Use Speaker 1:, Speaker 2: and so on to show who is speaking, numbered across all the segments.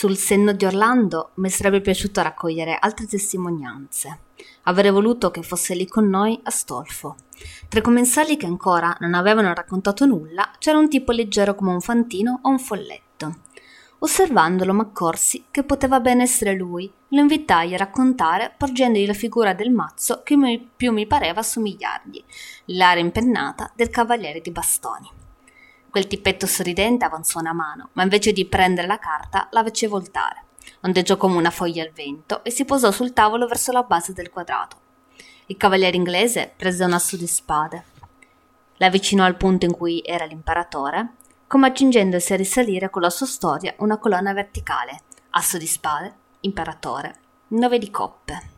Speaker 1: Sul senno di Orlando mi sarebbe piaciuto raccogliere altre testimonianze. Avrei voluto che fosse lì con noi Astolfo. Tra i commensali che ancora non avevano raccontato nulla c'era un tipo leggero come un fantino o un folletto. Osservandolo m'accorsi che poteva ben essere lui. Lo invitai a raccontare porgendogli la figura del mazzo che più mi pareva somigliargli, l'area impennata del cavaliere di bastoni. Quel tippetto sorridente avanzò una mano, ma invece di prendere la carta la fece voltare. Ondeggiò come una foglia al vento e si posò sul tavolo verso la base del quadrato. Il cavaliere inglese prese un asso di spade. L'avvicinò al punto in cui era l'imperatore, come accingendosi a risalire con la sua storia una colonna verticale. Asso di spade, imperatore, nove di coppe.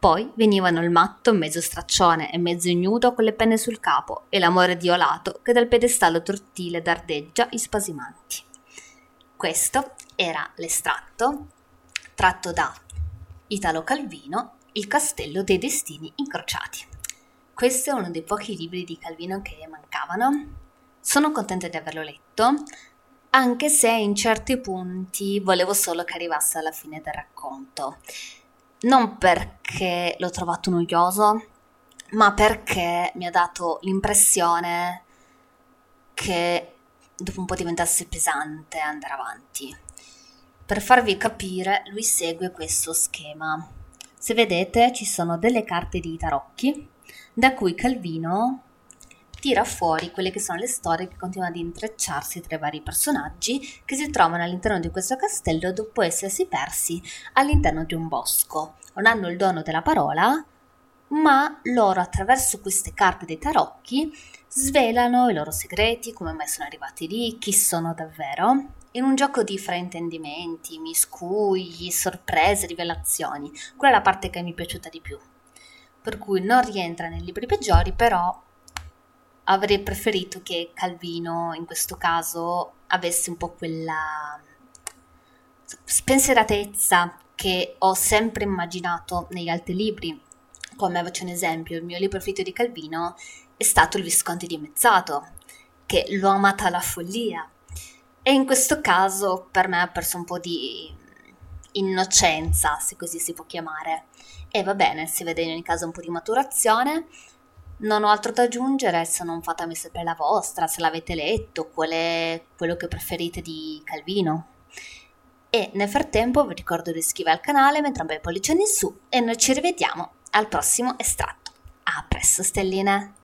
Speaker 1: Poi venivano il matto, mezzo straccione e mezzo ignudo con le penne sul capo e l'amore diolato che dal pedestallo tortile dardeggia ispasimanti. Questo era l'estratto tratto da Italo Calvino, Il castello dei destini incrociati. Questo è uno dei pochi libri di Calvino che mancavano. Sono contenta di averlo letto, anche se in certi punti volevo solo che arrivasse alla fine del racconto non perché l'ho trovato noioso, ma perché mi ha dato l'impressione che dopo un po' diventasse pesante andare avanti. Per farvi capire, lui segue questo schema. Se vedete, ci sono delle carte di tarocchi da cui Calvino tira fuori quelle che sono le storie che continuano ad intrecciarsi tra i vari personaggi che si trovano all'interno di questo castello dopo essersi persi all'interno di un bosco. Non hanno il dono della parola, ma loro attraverso queste carte dei tarocchi svelano i loro segreti, come mai sono arrivati lì, chi sono davvero, in un gioco di fraintendimenti, miscugli, sorprese, rivelazioni. Quella è la parte che mi è piaciuta di più. Per cui non rientra nei libri peggiori, però avrei preferito che Calvino in questo caso avesse un po' quella spensieratezza che ho sempre immaginato negli altri libri. Come faccio un esempio, il mio libro preferito di Calvino è stato Il Visconte di Mezzato, che l'ho amata alla follia. E in questo caso per me ha perso un po' di innocenza, se così si può chiamare. E va bene, si vede in ogni caso un po' di maturazione, non ho altro da aggiungere se non fatemi sapere la vostra, se l'avete letto, qual è quello che preferite di Calvino. E nel frattempo vi ricordo di iscrivervi al canale, mettere un bel pollice in su e noi ci rivediamo al prossimo estratto. A presto stelline!